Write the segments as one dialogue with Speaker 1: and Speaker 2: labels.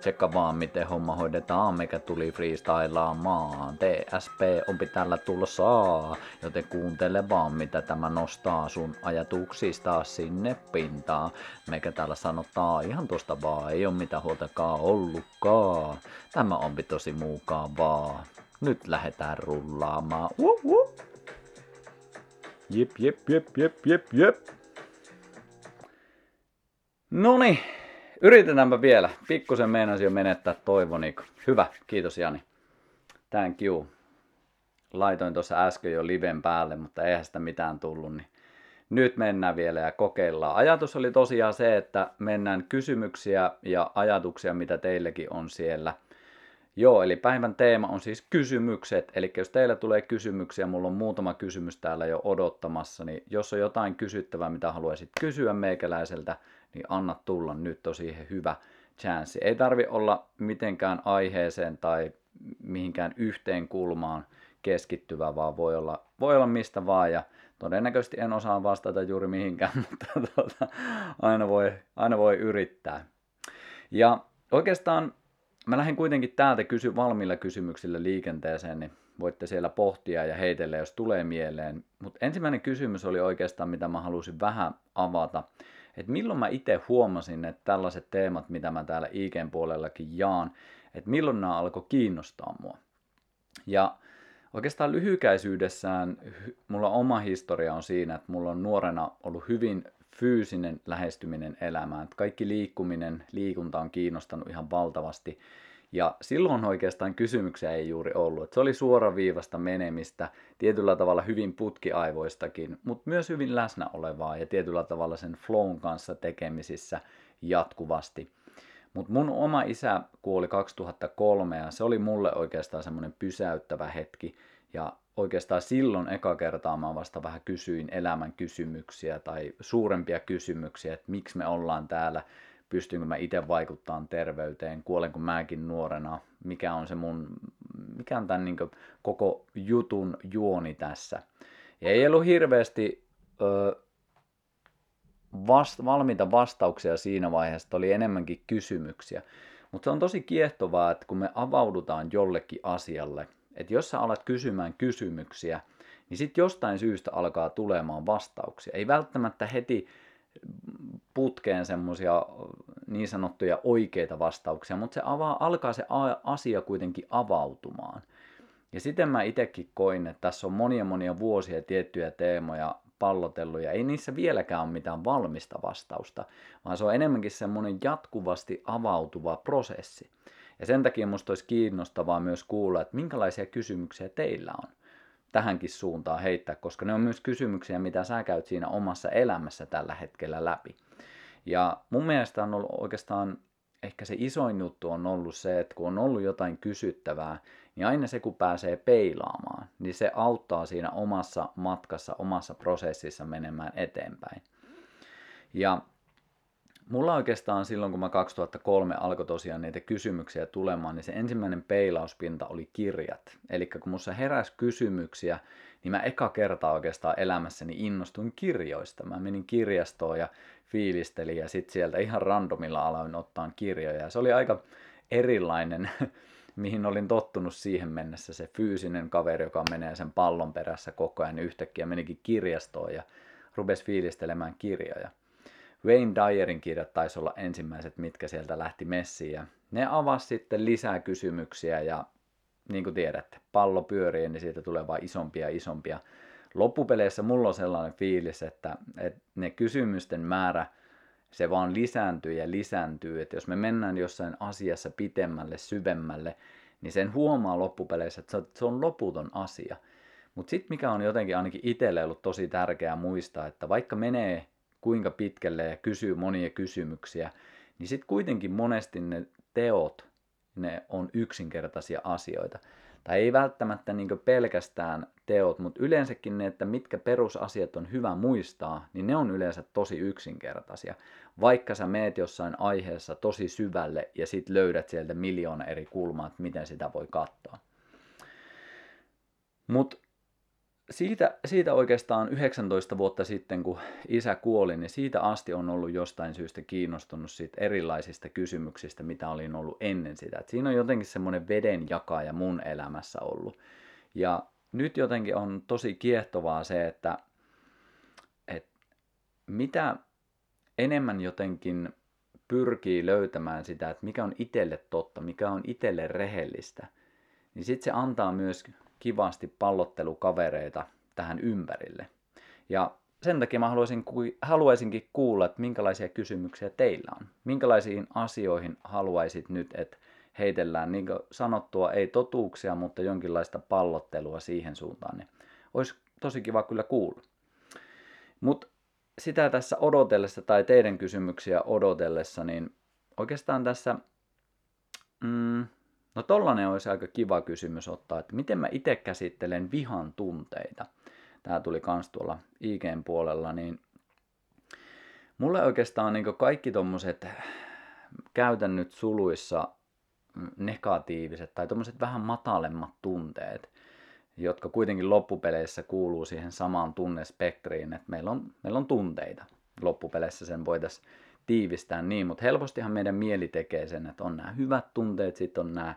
Speaker 1: Tsekka vaan miten homma hoidetaan, mikä tuli freestylaamaan. TSP on pitäällä saa, joten kuuntele vaan mitä tämä nostaa sun ajatuksista sinne pintaan. Meikä täällä sanottaa ihan tosta vaan, ei oo mitään huoltakaan ollutkaan. Tämä on tosi vaan. Nyt lähdetään rullaamaan. Woo, woo. Jep, jep, jep, jep, jep, jep. Noni, Yritetäänpä vielä. Pikkusen meinasin jo menettää toivoni. Hyvä, kiitos Jani. Thank you. Laitoin tuossa äsken jo liven päälle, mutta eihän sitä mitään tullut, niin nyt mennään vielä ja kokeillaan. Ajatus oli tosiaan se, että mennään kysymyksiä ja ajatuksia, mitä teillekin on siellä. Joo, eli päivän teema on siis kysymykset. Eli jos teillä tulee kysymyksiä, mulla on muutama kysymys täällä jo odottamassa, niin jos on jotain kysyttävää, mitä haluaisit kysyä meikäläiseltä, niin anna tulla, nyt on siihen hyvä chanssi. Ei tarvi olla mitenkään aiheeseen tai mihinkään yhteen kulmaan keskittyvä, vaan voi olla, voi olla mistä vaan ja todennäköisesti en osaa vastata juuri mihinkään, mutta tuota, aina, voi, aina voi yrittää. Ja oikeastaan mä lähdin kuitenkin täältä kysy, valmiilla kysymyksillä liikenteeseen, niin voitte siellä pohtia ja heitellä, jos tulee mieleen. Mutta ensimmäinen kysymys oli oikeastaan, mitä mä halusin vähän avata että milloin mä itse huomasin, että tällaiset teemat, mitä mä täällä IGn puolellakin jaan, että milloin nämä alkoi kiinnostaa mua. Ja oikeastaan lyhykäisyydessään mulla oma historia on siinä, että mulla on nuorena ollut hyvin fyysinen lähestyminen elämään. Että kaikki liikkuminen, liikunta on kiinnostanut ihan valtavasti. Ja silloin oikeastaan kysymyksiä ei juuri ollut. Että se oli suoraviivasta menemistä, tietyllä tavalla hyvin putkiaivoistakin, mutta myös hyvin läsnä olevaa ja tietyllä tavalla sen flown kanssa tekemisissä jatkuvasti. Mutta mun oma isä kuoli 2003 ja se oli mulle oikeastaan semmoinen pysäyttävä hetki. Ja oikeastaan silloin eka kertaa mä vasta vähän kysyin elämän kysymyksiä tai suurempia kysymyksiä, että miksi me ollaan täällä, pystynkö mä itse vaikuttamaan terveyteen, kuolenko mäkin nuorena, mikä on se mun, mikä on tämän niin koko jutun juoni tässä. Ja ei ollut hirveästi ö, vast, valmiita vastauksia siinä vaiheessa, oli enemmänkin kysymyksiä. Mutta se on tosi kiehtovaa, että kun me avaudutaan jollekin asialle, että jos sä alat kysymään kysymyksiä, niin sitten jostain syystä alkaa tulemaan vastauksia. Ei välttämättä heti putkeen semmoisia niin sanottuja oikeita vastauksia, mutta se avaa, alkaa se asia kuitenkin avautumaan. Ja sitten mä itsekin koin, että tässä on monia monia vuosia tiettyjä teemoja pallotellut ja ei niissä vieläkään ole mitään valmista vastausta, vaan se on enemmänkin semmoinen jatkuvasti avautuva prosessi. Ja sen takia musta olisi kiinnostavaa myös kuulla, että minkälaisia kysymyksiä teillä on tähänkin suuntaan heittää, koska ne on myös kysymyksiä, mitä sä käyt siinä omassa elämässä tällä hetkellä läpi. Ja mun mielestä on ollut oikeastaan ehkä se isoin juttu on ollut se, että kun on ollut jotain kysyttävää, niin aina se kun pääsee peilaamaan, niin se auttaa siinä omassa matkassa, omassa prosessissa menemään eteenpäin. Ja Mulla oikeastaan silloin, kun mä 2003 alkoi tosiaan niitä kysymyksiä tulemaan, niin se ensimmäinen peilauspinta oli kirjat. Eli kun mussa heräsi kysymyksiä, niin mä eka kertaa oikeastaan elämässäni innostuin kirjoista. Mä menin kirjastoon ja fiilistelin ja sitten sieltä ihan randomilla aloin ottaa kirjoja. Ja se oli aika erilainen, mihin olin tottunut siihen mennessä. Se fyysinen kaveri, joka menee sen pallon perässä koko ajan, niin yhtäkkiä menikin kirjastoon ja rupesi fiilistelemään kirjoja. Wayne Dyerin kirjat taisi olla ensimmäiset, mitkä sieltä lähti messiin. Ja ne avasi sitten lisää kysymyksiä ja niin kuin tiedätte, pallo pyörii, niin siitä tulee vain isompia ja isompia. Loppupeleissä mulla on sellainen fiilis, että, että ne kysymysten määrä, se vaan lisääntyy ja lisääntyy. Että jos me mennään jossain asiassa pitemmälle, syvemmälle, niin sen huomaa loppupeleissä, että se on loputon asia. Mutta sitten mikä on jotenkin ainakin itselle ollut tosi tärkeää muistaa, että vaikka menee kuinka pitkälle ja kysyy monia kysymyksiä, niin sitten kuitenkin monesti ne teot, ne on yksinkertaisia asioita. Tai ei välttämättä niin pelkästään teot, mutta yleensäkin ne, että mitkä perusasiat on hyvä muistaa, niin ne on yleensä tosi yksinkertaisia. Vaikka sä meet jossain aiheessa tosi syvälle ja sit löydät sieltä miljoona eri kulmaa, että miten sitä voi katsoa. Mutta siitä, siitä oikeastaan 19 vuotta sitten, kun isä kuoli, niin siitä asti on ollut jostain syystä kiinnostunut siitä erilaisista kysymyksistä, mitä olin ollut ennen sitä. Et siinä on jotenkin semmoinen veden jakaja mun elämässä ollut. Ja nyt jotenkin on tosi kiehtovaa se, että, että mitä enemmän jotenkin pyrkii löytämään sitä, että mikä on itselle totta, mikä on itselle rehellistä, niin sitten se antaa myös kivasti pallottelukavereita tähän ympärille. Ja sen takia mä haluaisin, haluaisinkin kuulla, että minkälaisia kysymyksiä teillä on. Minkälaisiin asioihin haluaisit nyt, että heitellään, niin kuin sanottua, ei totuuksia, mutta jonkinlaista pallottelua siihen suuntaan. Niin olisi tosi kiva kyllä kuulla. Mutta sitä tässä odotellessa tai teidän kysymyksiä odotellessa, niin oikeastaan tässä, mm, no tollanen olisi aika kiva kysymys ottaa, että miten mä itse käsittelen vihan tunteita. Tämä tuli kans tuolla IGn puolella, niin mulle oikeastaan niin kaikki tommoset käytän nyt suluissa negatiiviset tai tommoset vähän matalemmat tunteet, jotka kuitenkin loppupeleissä kuuluu siihen samaan tunnespektriin, että meillä on, meillä on tunteita. Loppupeleissä sen voitaisiin tiivistää niin, mutta helpostihan meidän mieli tekee sen, että on nämä hyvät tunteet, sitten on nämä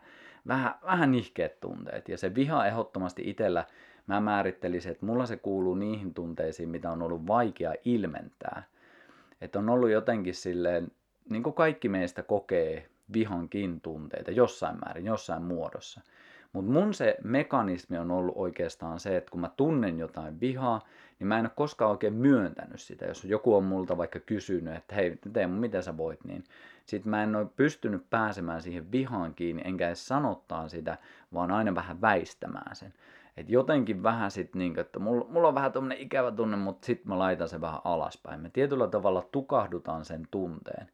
Speaker 1: vähän, vähän nihkeät tunteet. Ja se viha ehdottomasti itsellä, mä määrittelisin, että mulla se kuuluu niihin tunteisiin, mitä on ollut vaikea ilmentää. Että on ollut jotenkin silleen, niin kuin kaikki meistä kokee vihankin tunteita jossain määrin, jossain muodossa – mutta mun se mekanismi on ollut oikeastaan se, että kun mä tunnen jotain vihaa, niin mä en ole koskaan oikein myöntänyt sitä. Jos joku on multa vaikka kysynyt, että hei Teemu, mitä sä voit, niin sit mä en ole pystynyt pääsemään siihen vihaan kiinni, enkä edes sanottaa sitä, vaan aina vähän väistämään sen. Et jotenkin vähän sit niin, että mulla, mulla on vähän tommonen ikävä tunne, mutta sit mä laitan sen vähän alaspäin. Me tietyllä tavalla tukahdutaan sen tunteen.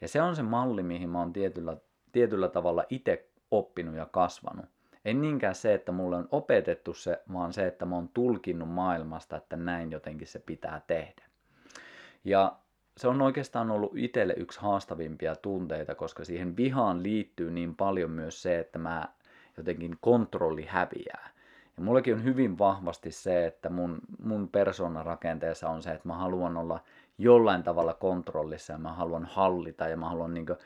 Speaker 1: Ja se on se malli, mihin mä oon tietyllä, tietyllä tavalla itse oppinut ja kasvanut. En niinkään se, että mulle on opetettu se, vaan se, että mä oon tulkinnut maailmasta, että näin jotenkin se pitää tehdä. Ja se on oikeastaan ollut itselle yksi haastavimpia tunteita, koska siihen vihaan liittyy niin paljon myös se, että mä jotenkin kontrolli häviää. Ja mullakin on hyvin vahvasti se, että mun, mun persoonarakenteessa on se, että mä haluan olla jollain tavalla kontrollissa ja mä haluan hallita ja mä haluan niin kuin,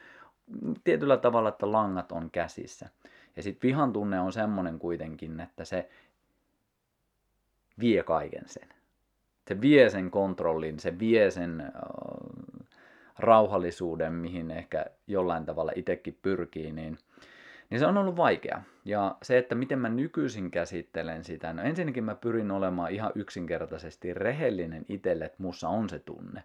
Speaker 1: tietyllä tavalla, että langat on käsissä. Ja sitten vihan tunne on semmoinen kuitenkin, että se vie kaiken sen. Se vie sen kontrollin, se vie sen äh, rauhallisuuden, mihin ehkä jollain tavalla itsekin pyrkii, niin, niin se on ollut vaikea. Ja se, että miten mä nykyisin käsittelen sitä, no ensinnäkin mä pyrin olemaan ihan yksinkertaisesti rehellinen itselle, että mussa on se tunne.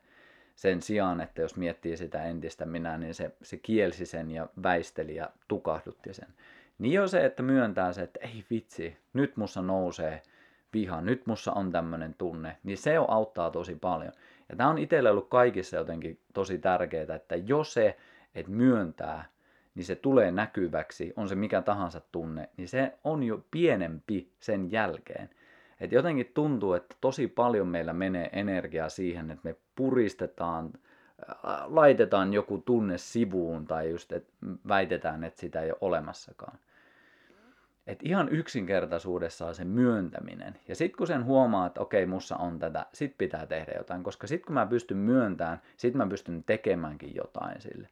Speaker 1: Sen sijaan, että jos miettii sitä entistä minä, niin se, se kielsi sen ja väisteli ja tukahdutti sen. Niin jo se, että myöntää se, että ei vitsi, nyt mussa nousee viha, nyt mussa on tämmöinen tunne, niin se jo auttaa tosi paljon. Ja tämä on itselle ollut kaikissa jotenkin tosi tärkeää, että jos se, että myöntää, niin se tulee näkyväksi, on se mikä tahansa tunne, niin se on jo pienempi sen jälkeen. Et jotenkin tuntuu, että tosi paljon meillä menee energiaa siihen, että me puristetaan, laitetaan joku tunne sivuun tai just että väitetään, että sitä ei ole olemassakaan. Et ihan yksinkertaisuudessaan se myöntäminen. Ja sitten kun sen huomaa, että okei, mussa on tätä, sit pitää tehdä jotain. Koska sitten kun mä pystyn myöntämään, sit mä pystyn tekemäänkin jotain sille.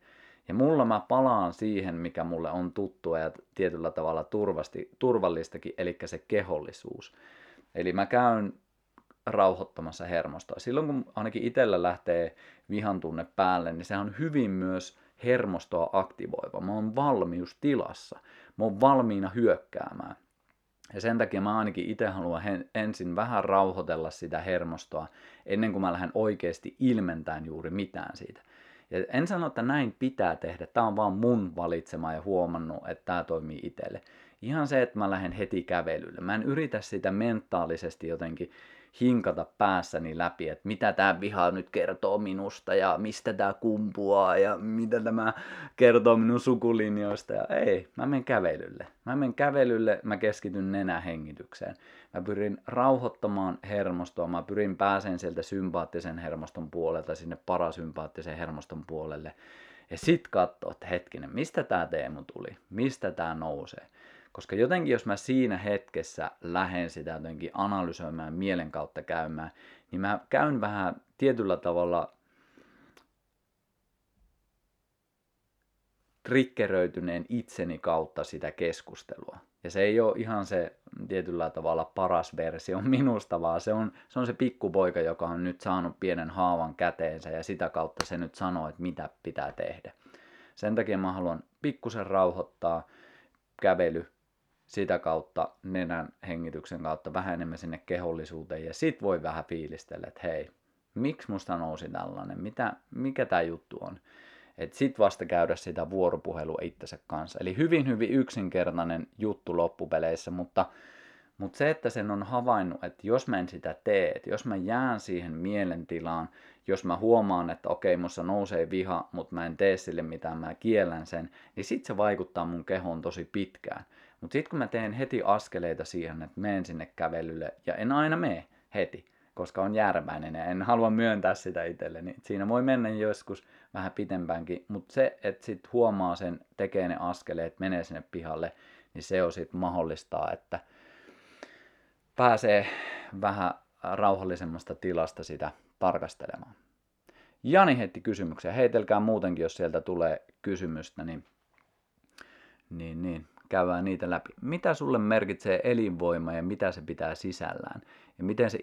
Speaker 1: Ja mulla mä palaan siihen, mikä mulle on tuttua ja tietyllä tavalla turvasti, turvallistakin, eli se kehollisuus. Eli mä käyn rauhoittamassa hermostoa. Silloin kun ainakin itsellä lähtee vihan tunne päälle, niin se on hyvin myös hermostoa aktivoiva. Mä oon valmiustilassa. Mä oon valmiina hyökkäämään. Ja sen takia mä ainakin itse haluan ensin vähän rauhoitella sitä hermostoa ennen kuin mä lähden oikeasti ilmentämään juuri mitään siitä. Ja en sano, että näin pitää tehdä. Tämä on vaan mun valitsema ja huomannut, että tämä toimii itselle. Ihan se, että mä lähden heti kävelylle. Mä en yritä sitä mentaalisesti jotenkin hinkata päässäni läpi, että mitä tämä viha nyt kertoo minusta ja mistä tämä kumpuaa ja mitä tämä kertoo minun sukulinjoista. Ja ei, mä menen kävelylle. Mä menen kävelylle, mä keskityn nenähengitykseen. Mä pyrin rauhoittamaan hermostoa, mä pyrin pääseen sieltä sympaattisen hermoston puolelta sinne parasympaattisen hermoston puolelle. Ja sit katsoo, että hetkinen, mistä tämä Teemu tuli? Mistä tämä nousee? Koska jotenkin jos mä siinä hetkessä lähden sitä jotenkin analysoimaan, mielen kautta käymään, niin mä käyn vähän tietyllä tavalla triggeröityneen itseni kautta sitä keskustelua. Ja se ei ole ihan se tietyllä tavalla paras versio minusta, vaan se on, se on se pikkupoika, joka on nyt saanut pienen haavan käteensä ja sitä kautta se nyt sanoo, että mitä pitää tehdä. Sen takia mä haluan pikkusen rauhoittaa kävely sitä kautta nenän hengityksen kautta vähän enemmän sinne kehollisuuteen ja sit voi vähän fiilistellä, että hei, miksi musta nousi tällainen, mitä, mikä tämä juttu on. Että sit vasta käydä sitä vuoropuhelua itsensä kanssa. Eli hyvin hyvin yksinkertainen juttu loppupeleissä, mutta, mutta se, että sen on havainnut, että jos mä en sitä tee, että jos mä jään siihen mielentilaan, jos mä huomaan, että okei, musta nousee viha, mutta mä en tee sille mitään, mä kiellän sen, niin sit se vaikuttaa mun kehoon tosi pitkään. Mutta sitten kun mä teen heti askeleita siihen, että menen sinne kävelylle, ja en aina mene heti, koska on järväinen ja en halua myöntää sitä itselleni. Siinä voi mennä joskus vähän pitempäänkin, mutta se, että sitten huomaa sen, tekee ne askeleet, menee sinne pihalle, niin se on sitten mahdollistaa, että pääsee vähän rauhallisemmasta tilasta sitä tarkastelemaan. Jani heitti kysymyksiä. Heitelkää muutenkin, jos sieltä tulee kysymystä, niin, niin, niin käydään niitä läpi. Mitä sulle merkitsee elinvoima ja mitä se pitää sisällään? Ja miten se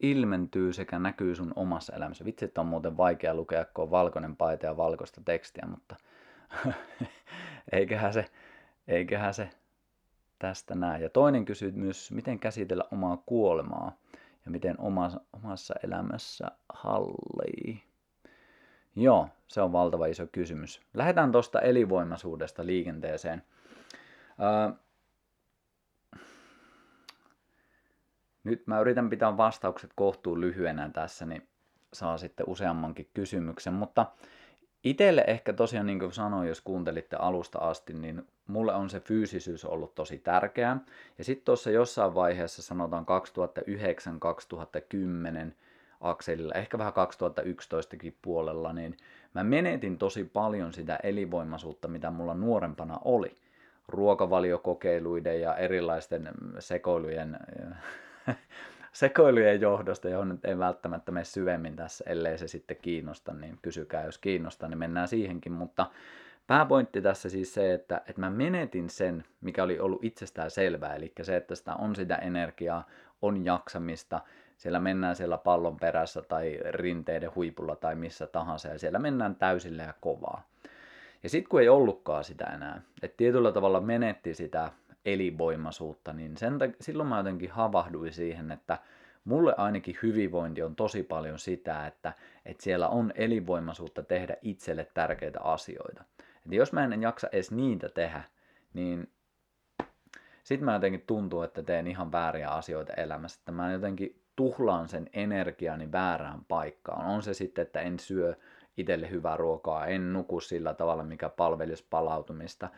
Speaker 1: ilmentyy sekä näkyy sun omassa elämässä? Vitsi, että on muuten vaikea lukea, kun on valkoinen paita ja valkoista tekstiä, mutta eiköhän se, eiköhän se tästä näe. Ja toinen kysymys, miten käsitellä omaa kuolemaa ja miten omassa, omassa elämässä hallii? Joo, se on valtava iso kysymys. Lähdetään tuosta elinvoimaisuudesta liikenteeseen. Nyt mä yritän pitää vastaukset kohtuun lyhyenä tässä, niin saa sitten useammankin kysymyksen, mutta itselle ehkä tosiaan niin kuin sanoin, jos kuuntelitte alusta asti, niin mulle on se fyysisyys ollut tosi tärkeää. Ja sitten tuossa jossain vaiheessa, sanotaan 2009-2010 akselilla, ehkä vähän 2011kin puolella, niin mä menetin tosi paljon sitä elinvoimaisuutta, mitä mulla nuorempana oli ruokavaliokokeiluiden ja erilaisten sekoilujen, sekoilujen johdosta, johon nyt ei välttämättä mene syvemmin tässä, ellei se sitten kiinnosta, niin kysykää, jos kiinnostaa, niin mennään siihenkin, mutta pääpointti tässä siis se, että, että mä menetin sen, mikä oli ollut itsestään selvää, eli se, että sitä on sitä energiaa, on jaksamista, siellä mennään siellä pallon perässä tai rinteiden huipulla tai missä tahansa, ja siellä mennään täysillä ja kovaa. Ja sitten kun ei ollutkaan sitä enää, että tietyllä tavalla menetti sitä elinvoimaisuutta, niin sen takia, silloin mä jotenkin havahduin siihen, että mulle ainakin hyvinvointi on tosi paljon sitä, että, että siellä on elinvoimaisuutta tehdä itselle tärkeitä asioita. Että jos mä en jaksa edes niitä tehdä, niin sitten mä jotenkin tuntuu, että teen ihan vääriä asioita elämässä. Että mä jotenkin tuhlaan sen energiani väärään paikkaan. On se sitten, että en syö itselle hyvää ruokaa, en nuku sillä tavalla, mikä palvelisi palautumista.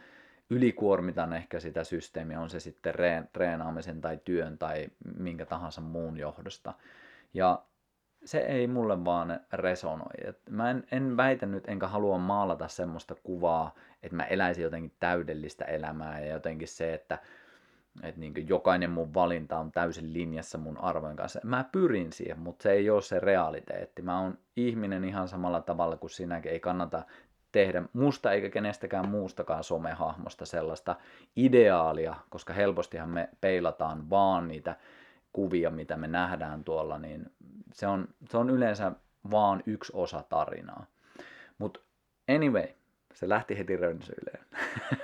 Speaker 1: Ylikuormitan ehkä sitä systeemiä, on se sitten treenaamisen tai työn tai minkä tahansa muun johdosta. Ja se ei mulle vaan resonoi. Et mä en, en väitä nyt, enkä halua maalata semmoista kuvaa, että mä eläisin jotenkin täydellistä elämää ja jotenkin se, että että niin jokainen mun valinta on täysin linjassa mun arvojen kanssa. Mä pyrin siihen, mutta se ei ole se realiteetti. Mä oon ihminen ihan samalla tavalla kuin sinäkin. Ei kannata tehdä musta eikä kenestäkään muustakaan somehahmosta sellaista ideaalia, koska helpostihan me peilataan vaan niitä kuvia, mitä me nähdään tuolla, niin se on, se on yleensä vaan yksi osa tarinaa. Mutta anyway, se lähti heti rönsyileen.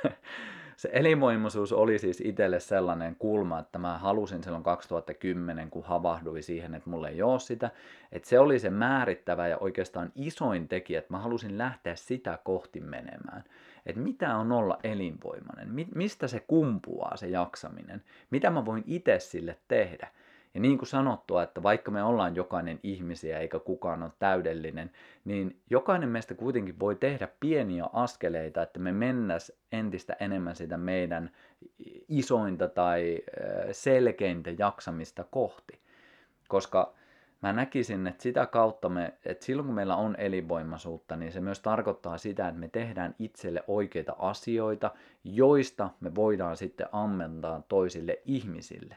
Speaker 1: se elinvoimaisuus oli siis itselle sellainen kulma, että mä halusin silloin 2010, kun havahduin siihen, että mulle ei ole sitä, että se oli se määrittävä ja oikeastaan isoin tekijä, että mä halusin lähteä sitä kohti menemään. Että mitä on olla elinvoimainen, mistä se kumpuaa se jaksaminen, mitä mä voin itse sille tehdä. Ja niin kuin sanottua, että vaikka me ollaan jokainen ihmisiä eikä kukaan ole täydellinen, niin jokainen meistä kuitenkin voi tehdä pieniä askeleita, että me mennäs entistä enemmän sitä meidän isointa tai selkeintä jaksamista kohti. Koska mä näkisin, että sitä kautta me, että silloin kun meillä on elinvoimaisuutta, niin se myös tarkoittaa sitä, että me tehdään itselle oikeita asioita, joista me voidaan sitten ammentaa toisille ihmisille.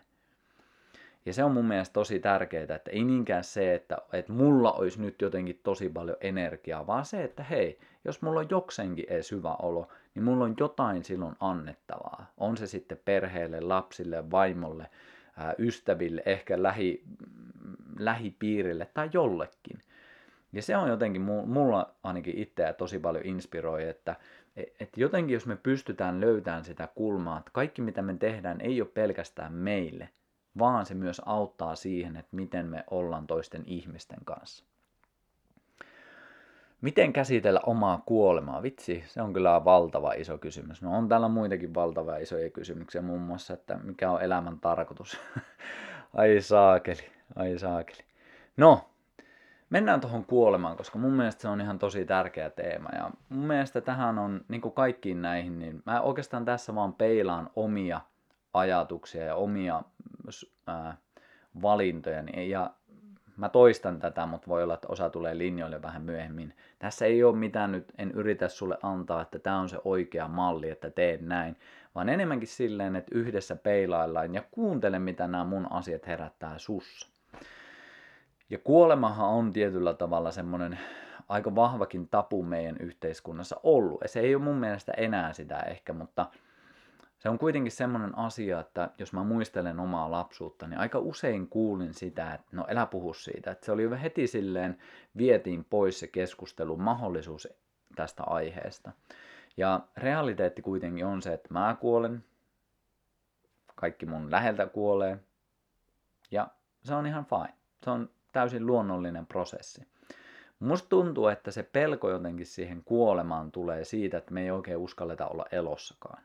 Speaker 1: Ja se on mun mielestä tosi tärkeää, että ei niinkään se, että, että mulla olisi nyt jotenkin tosi paljon energiaa, vaan se, että hei, jos mulla on jokseenkin edes hyvä olo, niin mulla on jotain silloin annettavaa. On se sitten perheelle, lapsille, vaimolle, ystäville, ehkä lähi, lähipiirille tai jollekin. Ja se on jotenkin mulla ainakin itseä tosi paljon inspiroi, että että jotenkin jos me pystytään löytämään sitä kulmaa, että kaikki mitä me tehdään ei ole pelkästään meille, vaan se myös auttaa siihen, että miten me ollaan toisten ihmisten kanssa. Miten käsitellä omaa kuolemaa? Vitsi, se on kyllä valtava iso kysymys. No on täällä muitakin valtavia isoja kysymyksiä, muun muassa, että mikä on elämän tarkoitus. ai saakeli, ai saakeli. No, mennään tuohon kuolemaan, koska mun mielestä se on ihan tosi tärkeä teema. Ja mun mielestä tähän on, niin kuin kaikkiin näihin, niin mä oikeastaan tässä vaan peilaan omia ajatuksia ja omia ää, valintoja. Ja mä toistan tätä, mutta voi olla, että osa tulee linjoille vähän myöhemmin. Tässä ei ole mitään nyt, en yritä sulle antaa, että tämä on se oikea malli, että teen näin, vaan enemmänkin silleen, että yhdessä peilaillaan ja kuuntele, mitä nämä mun asiat herättää sussa. Ja kuolemahan on tietyllä tavalla semmoinen aika vahvakin tapu meidän yhteiskunnassa ollut. Ja se ei ole mun mielestä enää sitä ehkä, mutta se on kuitenkin semmoinen asia, että jos mä muistelen omaa lapsuutta, niin aika usein kuulin sitä, että no älä puhu siitä. Että se oli heti silleen, vietiin pois se keskustelun mahdollisuus tästä aiheesta. Ja realiteetti kuitenkin on se, että mä kuolen, kaikki mun läheltä kuolee, ja se on ihan fine. Se on täysin luonnollinen prosessi. Musta tuntuu, että se pelko jotenkin siihen kuolemaan tulee siitä, että me ei oikein uskalleta olla elossakaan.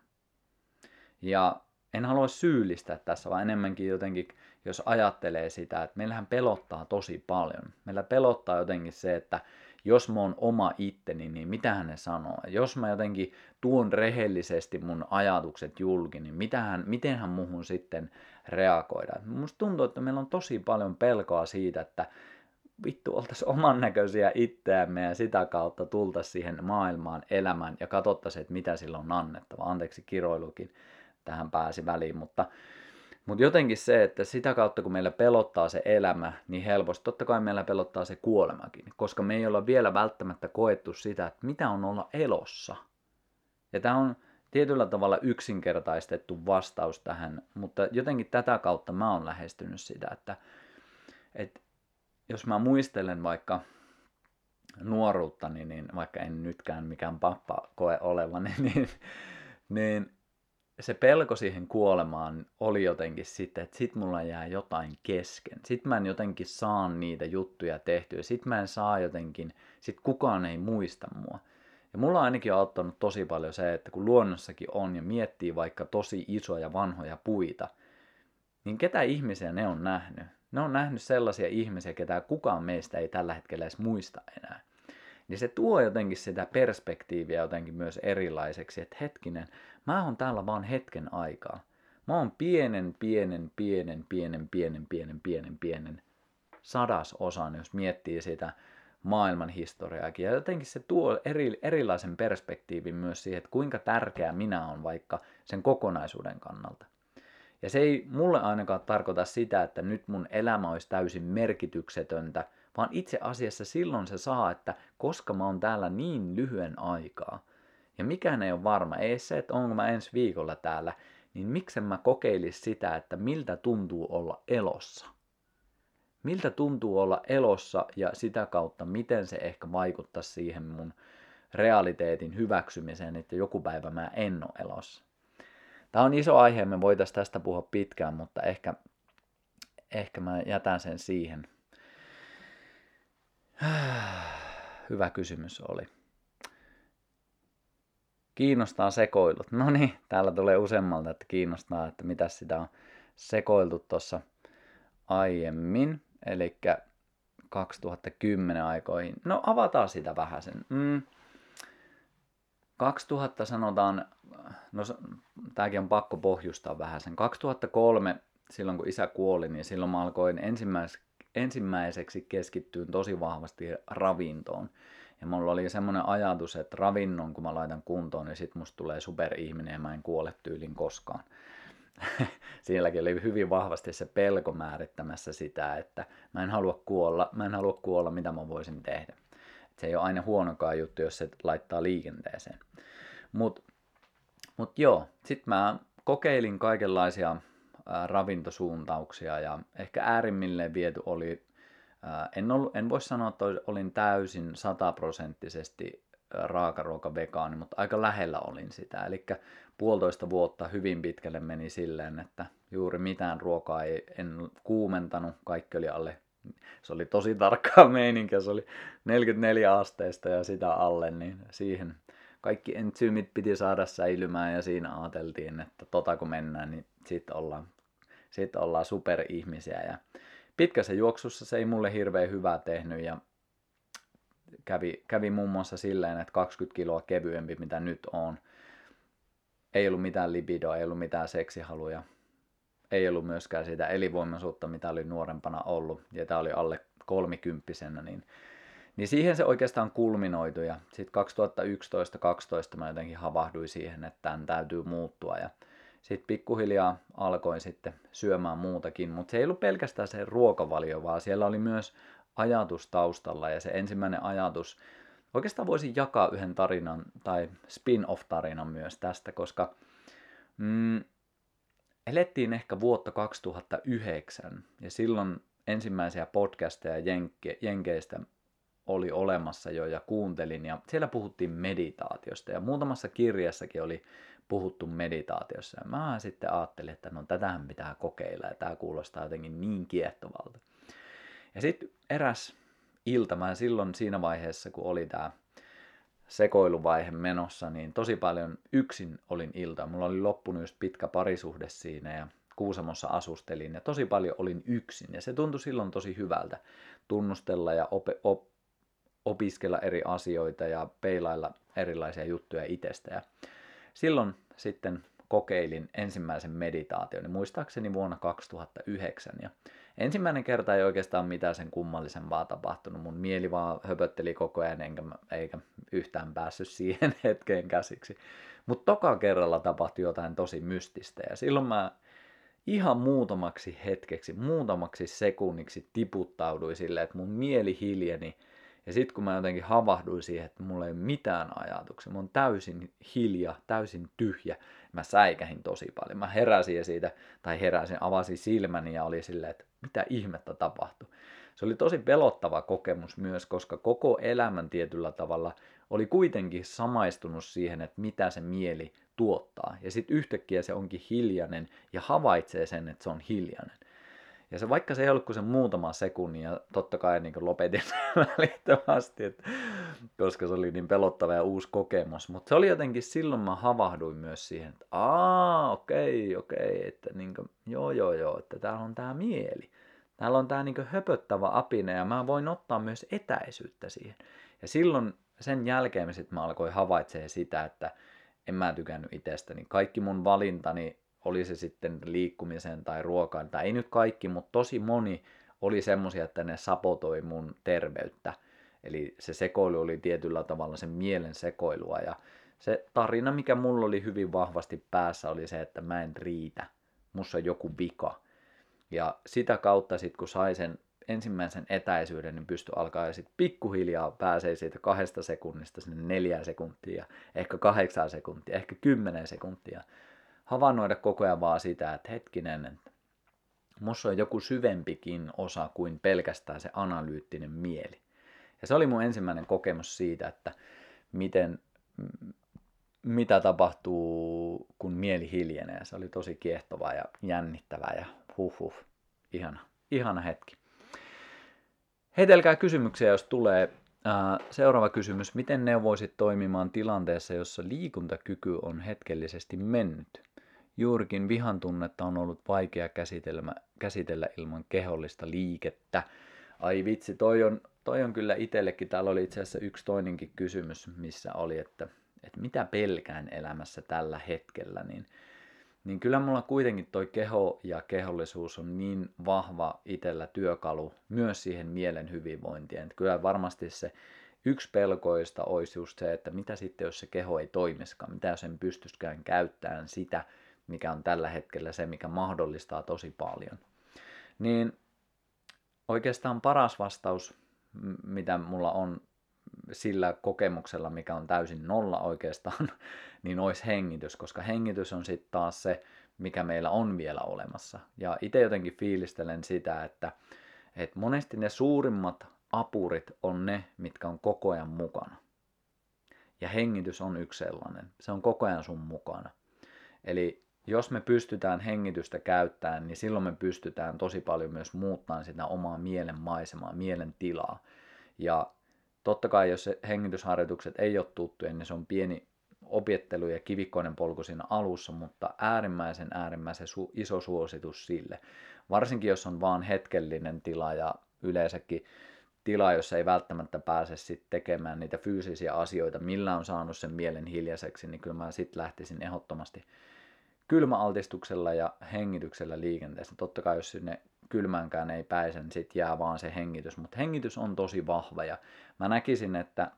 Speaker 1: Ja en halua syyllistää tässä, vaan enemmänkin jotenkin, jos ajattelee sitä, että meillähän pelottaa tosi paljon. Meillä pelottaa jotenkin se, että jos mä oon oma itteni, niin mitä ne sanoo? Jos mä jotenkin tuon rehellisesti mun ajatukset julki, niin mitähän, mitenhän muhun sitten reagoidaan? Musta tuntuu, että meillä on tosi paljon pelkoa siitä, että vittu oltaisiin oman näköisiä itseämme ja sitä kautta tultaisiin siihen maailmaan elämään ja katsottaisiin, että mitä sillä on annettava. Anteeksi kiroilukin tähän pääsi väliin, mutta, mutta jotenkin se, että sitä kautta kun meillä pelottaa se elämä, niin helposti totta kai meillä pelottaa se kuolemakin, koska me ei olla vielä välttämättä koettu sitä, että mitä on olla elossa. Ja tämä on tietyllä tavalla yksinkertaistettu vastaus tähän, mutta jotenkin tätä kautta mä oon lähestynyt sitä, että, että jos mä muistelen vaikka nuoruuttani, niin vaikka en nytkään mikään pappa koe olevani, niin, niin se pelko siihen kuolemaan oli jotenkin sitten, että sit mulla jää jotain kesken. Sit mä en jotenkin saa niitä juttuja tehtyä. Sit mä en saa jotenkin, sit kukaan ei muista mua. Ja mulla ainakin on auttanut tosi paljon se, että kun luonnossakin on ja miettii vaikka tosi isoja vanhoja puita, niin ketä ihmisiä ne on nähnyt? Ne on nähnyt sellaisia ihmisiä, ketä kukaan meistä ei tällä hetkellä edes muista enää niin se tuo jotenkin sitä perspektiiviä jotenkin myös erilaiseksi, että hetkinen, mä oon täällä vaan hetken aikaa. Mä oon pienen, pienen, pienen, pienen, pienen, pienen, pienen, pienen sadasosan, jos miettii sitä maailman historiaakin. Ja jotenkin se tuo eri, erilaisen perspektiivin myös siihen, että kuinka tärkeä minä on vaikka sen kokonaisuuden kannalta. Ja se ei mulle ainakaan tarkoita sitä, että nyt mun elämä olisi täysin merkityksetöntä – vaan itse asiassa silloin se saa, että koska mä oon täällä niin lyhyen aikaa, ja mikään ei ole varma, ei se, että onko mä ensi viikolla täällä, niin miksen mä kokeilis sitä, että miltä tuntuu olla elossa. Miltä tuntuu olla elossa ja sitä kautta, miten se ehkä vaikuttaa siihen mun realiteetin hyväksymiseen, että joku päivä mä en ole elossa. Tämä on iso aihe, me voitaisiin tästä puhua pitkään, mutta ehkä, ehkä mä jätän sen siihen Hyvä kysymys oli. Kiinnostaa sekoilut. No niin, täällä tulee useammalta, että kiinnostaa, että mitä sitä on sekoiltu tuossa aiemmin. Eli 2010 aikoihin. No avataan sitä vähän sen. Mm. 2000 sanotaan, no tämäkin on pakko pohjustaa vähän sen. 2003, silloin kun isä kuoli, niin silloin mä alkoin ensimmäis, ensimmäiseksi keskittyin tosi vahvasti ravintoon. Ja mulla oli semmoinen ajatus, että ravinnon kun mä laitan kuntoon, niin sit musta tulee superihminen ja mä en kuole tyylin koskaan. Sielläkin oli hyvin vahvasti se pelko määrittämässä sitä, että mä en halua kuolla, mä en halua kuolla, mitä mä voisin tehdä. Et se ei ole aina huonokaan juttu, jos se laittaa liikenteeseen. Mutta mut joo, sit mä kokeilin kaikenlaisia ravintosuuntauksia ja ehkä äärimmilleen viety oli, en, ollut, en voi sanoa, että olin täysin sataprosenttisesti raakaruokavegaani, mutta aika lähellä olin sitä. Eli puolitoista vuotta hyvin pitkälle meni silleen, että juuri mitään ruokaa ei, en kuumentanut, kaikki oli alle, se oli tosi tarkkaa meininkiä, se oli 44 asteista ja sitä alle, niin siihen kaikki entsyymit piti saada säilymään ja siinä ajateltiin, että tota kun mennään, niin sitten ollaan, sit ollaan superihmisiä ja pitkässä juoksussa se ei mulle hirveän hyvää tehnyt ja kävi, kävi muun muassa silleen, että 20 kiloa kevyempi mitä nyt on. Ei ollut mitään libidoa, ei ollut mitään seksihaluja. Ei ollut myöskään sitä elinvoimaisuutta, mitä oli nuorempana ollut. Ja tämä oli alle kolmikymppisenä, niin, niin siihen se oikeastaan kulminoitui. Ja sitten 2011-2012 mä jotenkin havahduin siihen, että tämän täytyy muuttua. Ja sitten pikkuhiljaa alkoin sitten syömään muutakin, mutta se ei ollut pelkästään se ruokavalio, vaan siellä oli myös ajatus taustalla ja se ensimmäinen ajatus, oikeastaan voisin jakaa yhden tarinan tai spin-off-tarinan myös tästä, koska mm, elettiin ehkä vuotta 2009 ja silloin ensimmäisiä podcasteja Jenke, Jenkeistä oli olemassa jo ja kuuntelin ja siellä puhuttiin meditaatiosta ja muutamassa kirjassakin oli puhuttu meditaatiossa ja mä sitten ajattelin, että no tätähän pitää kokeilla ja tämä kuulostaa jotenkin niin kiehtovalta. Ja sitten eräs ilta, mä silloin siinä vaiheessa, kun oli tämä sekoiluvaihe menossa, niin tosi paljon yksin olin ilta. Mulla oli loppunut just pitkä parisuhde siinä ja Kuusamossa asustelin ja tosi paljon olin yksin. Ja se tuntui silloin tosi hyvältä tunnustella ja op- op- opiskella eri asioita ja peilailla erilaisia juttuja itsestä. Ja silloin sitten kokeilin ensimmäisen meditaation, niin muistaakseni vuonna 2009. Ja ensimmäinen kerta ei oikeastaan mitään sen kummallisempaa tapahtunut. Mun mieli vaan höpötteli koko ajan, enkä, eikä yhtään päässyt siihen hetkeen käsiksi. Mutta toka kerralla tapahtui jotain tosi mystistä ja silloin mä ihan muutamaksi hetkeksi, muutamaksi sekunniksi tiputtauduin silleen, että mun mieli hiljeni ja sitten kun mä jotenkin havahduin siihen, että mulla ei ole mitään ajatuksia, mä oon täysin hilja, täysin tyhjä, mä säikähin tosi paljon. Mä heräsin siitä, tai heräsin, avasin silmäni ja oli silleen, että mitä ihmettä tapahtui. Se oli tosi pelottava kokemus myös, koska koko elämän tietyllä tavalla oli kuitenkin samaistunut siihen, että mitä se mieli tuottaa. Ja sitten yhtäkkiä se onkin hiljainen ja havaitsee sen, että se on hiljainen. Ja se, vaikka se ei ollut kuin se muutama sekunnin, ja totta kai niin lopetin välittömästi, että, koska se oli niin pelottava ja uusi kokemus. Mutta se oli jotenkin, silloin mä havahduin myös siihen, että aa, okei, okei, että niin kuin, joo, joo, joo, että täällä on tämä mieli. Täällä on tämä niin höpöttävä apine, ja mä voin ottaa myös etäisyyttä siihen. Ja silloin sen jälkeen sit mä alkoin havaitsemaan sitä, että en mä tykännyt itsestäni. Kaikki mun valintani oli se sitten liikkumiseen tai ruokaan, tai ei nyt kaikki, mutta tosi moni oli semmoisia, että ne sapotoi mun terveyttä. Eli se sekoilu oli tietyllä tavalla sen mielen sekoilua ja se tarina, mikä mulla oli hyvin vahvasti päässä, oli se, että mä en riitä. Mussa on joku vika. Ja sitä kautta sitten, kun sai sen ensimmäisen etäisyyden, niin pystyi alkaa sitten pikkuhiljaa pääsee siitä kahdesta sekunnista sinne neljään sekuntia, ehkä kahdeksaan sekuntia, ehkä kymmenen sekuntia havainnoida koko ajan vaan sitä, että hetkinen, että musta on joku syvempikin osa kuin pelkästään se analyyttinen mieli. Ja se oli mun ensimmäinen kokemus siitä, että miten, mitä tapahtuu, kun mieli hiljenee. Se oli tosi kiehtovaa ja jännittävää ja huh huh, ihana, ihana hetki. Heitelkää kysymyksiä, jos tulee. Seuraava kysymys. Miten neuvoisit toimimaan tilanteessa, jossa liikuntakyky on hetkellisesti mennyt? Juurikin vihan tunnetta on ollut vaikea käsitellä, ilman kehollista liikettä. Ai vitsi, toi on, toi on kyllä itsellekin. Täällä oli itse asiassa yksi toinenkin kysymys, missä oli, että, että mitä pelkään elämässä tällä hetkellä. Niin, niin kyllä mulla kuitenkin toi keho ja kehollisuus on niin vahva itellä työkalu myös siihen mielen hyvinvointiin. Että kyllä varmasti se yksi pelkoista olisi just se, että mitä sitten jos se keho ei toimiskaan, mitä jos en pystyskään käyttämään sitä, mikä on tällä hetkellä se, mikä mahdollistaa tosi paljon. Niin oikeastaan paras vastaus, mitä mulla on sillä kokemuksella, mikä on täysin nolla oikeastaan, niin olisi hengitys, koska hengitys on sitten taas se, mikä meillä on vielä olemassa. Ja itse jotenkin fiilistelen sitä, että, että monesti ne suurimmat apurit on ne, mitkä on koko ajan mukana. Ja hengitys on yksi sellainen. Se on koko ajan sun mukana. Eli jos me pystytään hengitystä käyttämään, niin silloin me pystytään tosi paljon myös muuttamaan sitä omaa mielen maisemaa, mielen tilaa. Ja totta kai, jos se hengitysharjoitukset ei ole tuttuja, niin se on pieni opiettelu ja kivikkoinen polku siinä alussa, mutta äärimmäisen äärimmäisen su- iso suositus sille. Varsinkin jos on vaan hetkellinen tila ja yleensäkin tila, jossa ei välttämättä pääse sit tekemään niitä fyysisiä asioita, millä on saanut sen mielen hiljaiseksi, niin kyllä mä sitten lähtisin ehdottomasti kylmäaltistuksella ja hengityksellä liikenteessä. Totta kai jos sinne kylmäänkään ei pääse, niin sitten jää vaan se hengitys. Mutta hengitys on tosi vahva ja mä näkisin, että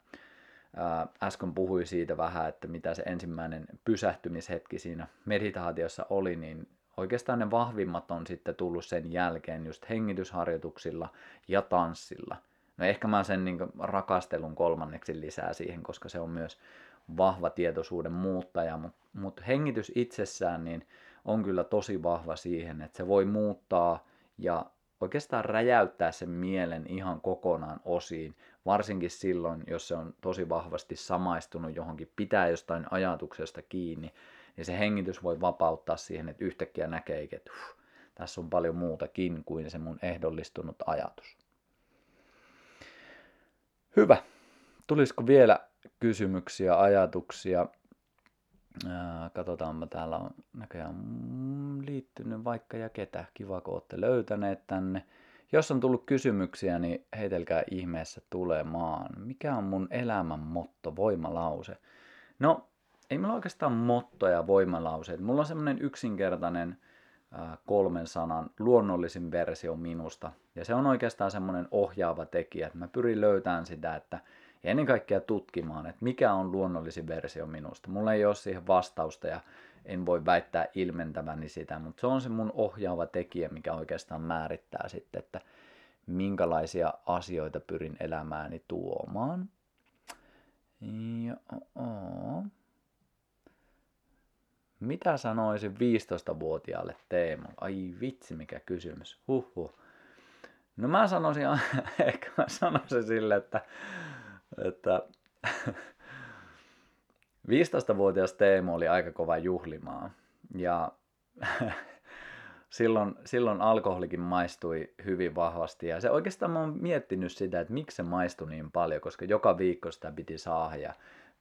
Speaker 1: äsken puhui siitä vähän, että mitä se ensimmäinen pysähtymishetki siinä meditaatiossa oli, niin oikeastaan ne vahvimmat on sitten tullut sen jälkeen just hengitysharjoituksilla ja tanssilla. No ehkä mä sen niin rakastelun kolmanneksi lisää siihen, koska se on myös vahva tietoisuuden muuttaja, mutta mut hengitys itsessään niin on kyllä tosi vahva siihen, että se voi muuttaa ja oikeastaan räjäyttää sen mielen ihan kokonaan osiin, varsinkin silloin, jos se on tosi vahvasti samaistunut johonkin, pitää jostain ajatuksesta kiinni, niin se hengitys voi vapauttaa siihen, että yhtäkkiä näkee, että uh, tässä on paljon muutakin kuin se mun ehdollistunut ajatus. Hyvä. Tulisiko vielä kysymyksiä, ajatuksia? Katsotaanpa, täällä on näköjään liittynyt vaikka ja ketä. Kiva, kun olette löytäneet tänne. Jos on tullut kysymyksiä, niin heitelkää ihmeessä tulemaan. Mikä on mun elämän motto, voimalause? No, ei mulla oikeastaan motto ja voimalause. Mulla on semmoinen yksinkertainen kolmen sanan luonnollisin versio minusta. Ja se on oikeastaan semmoinen ohjaava tekijä, että mä pyrin löytämään sitä, että ja ennen kaikkea tutkimaan, että mikä on luonnollisin versio minusta. Mulla ei ole siihen vastausta ja en voi väittää ilmentäväni sitä, mutta se on se mun ohjaava tekijä, mikä oikeastaan määrittää sitten, että minkälaisia asioita pyrin elämääni tuomaan. Ja, oh. Mitä sanoisin 15-vuotiaalle Teemulle? Ai vitsi, mikä kysymys. Huhhuh. No mä sanoisin, ehkä mä sanoisin sille, että että 15-vuotias Teemu oli aika kova juhlimaa. Ja silloin, silloin alkoholikin maistui hyvin vahvasti. Ja se oikeastaan mä oon miettinyt sitä, että miksi se maistui niin paljon, koska joka viikko sitä piti saada. Ja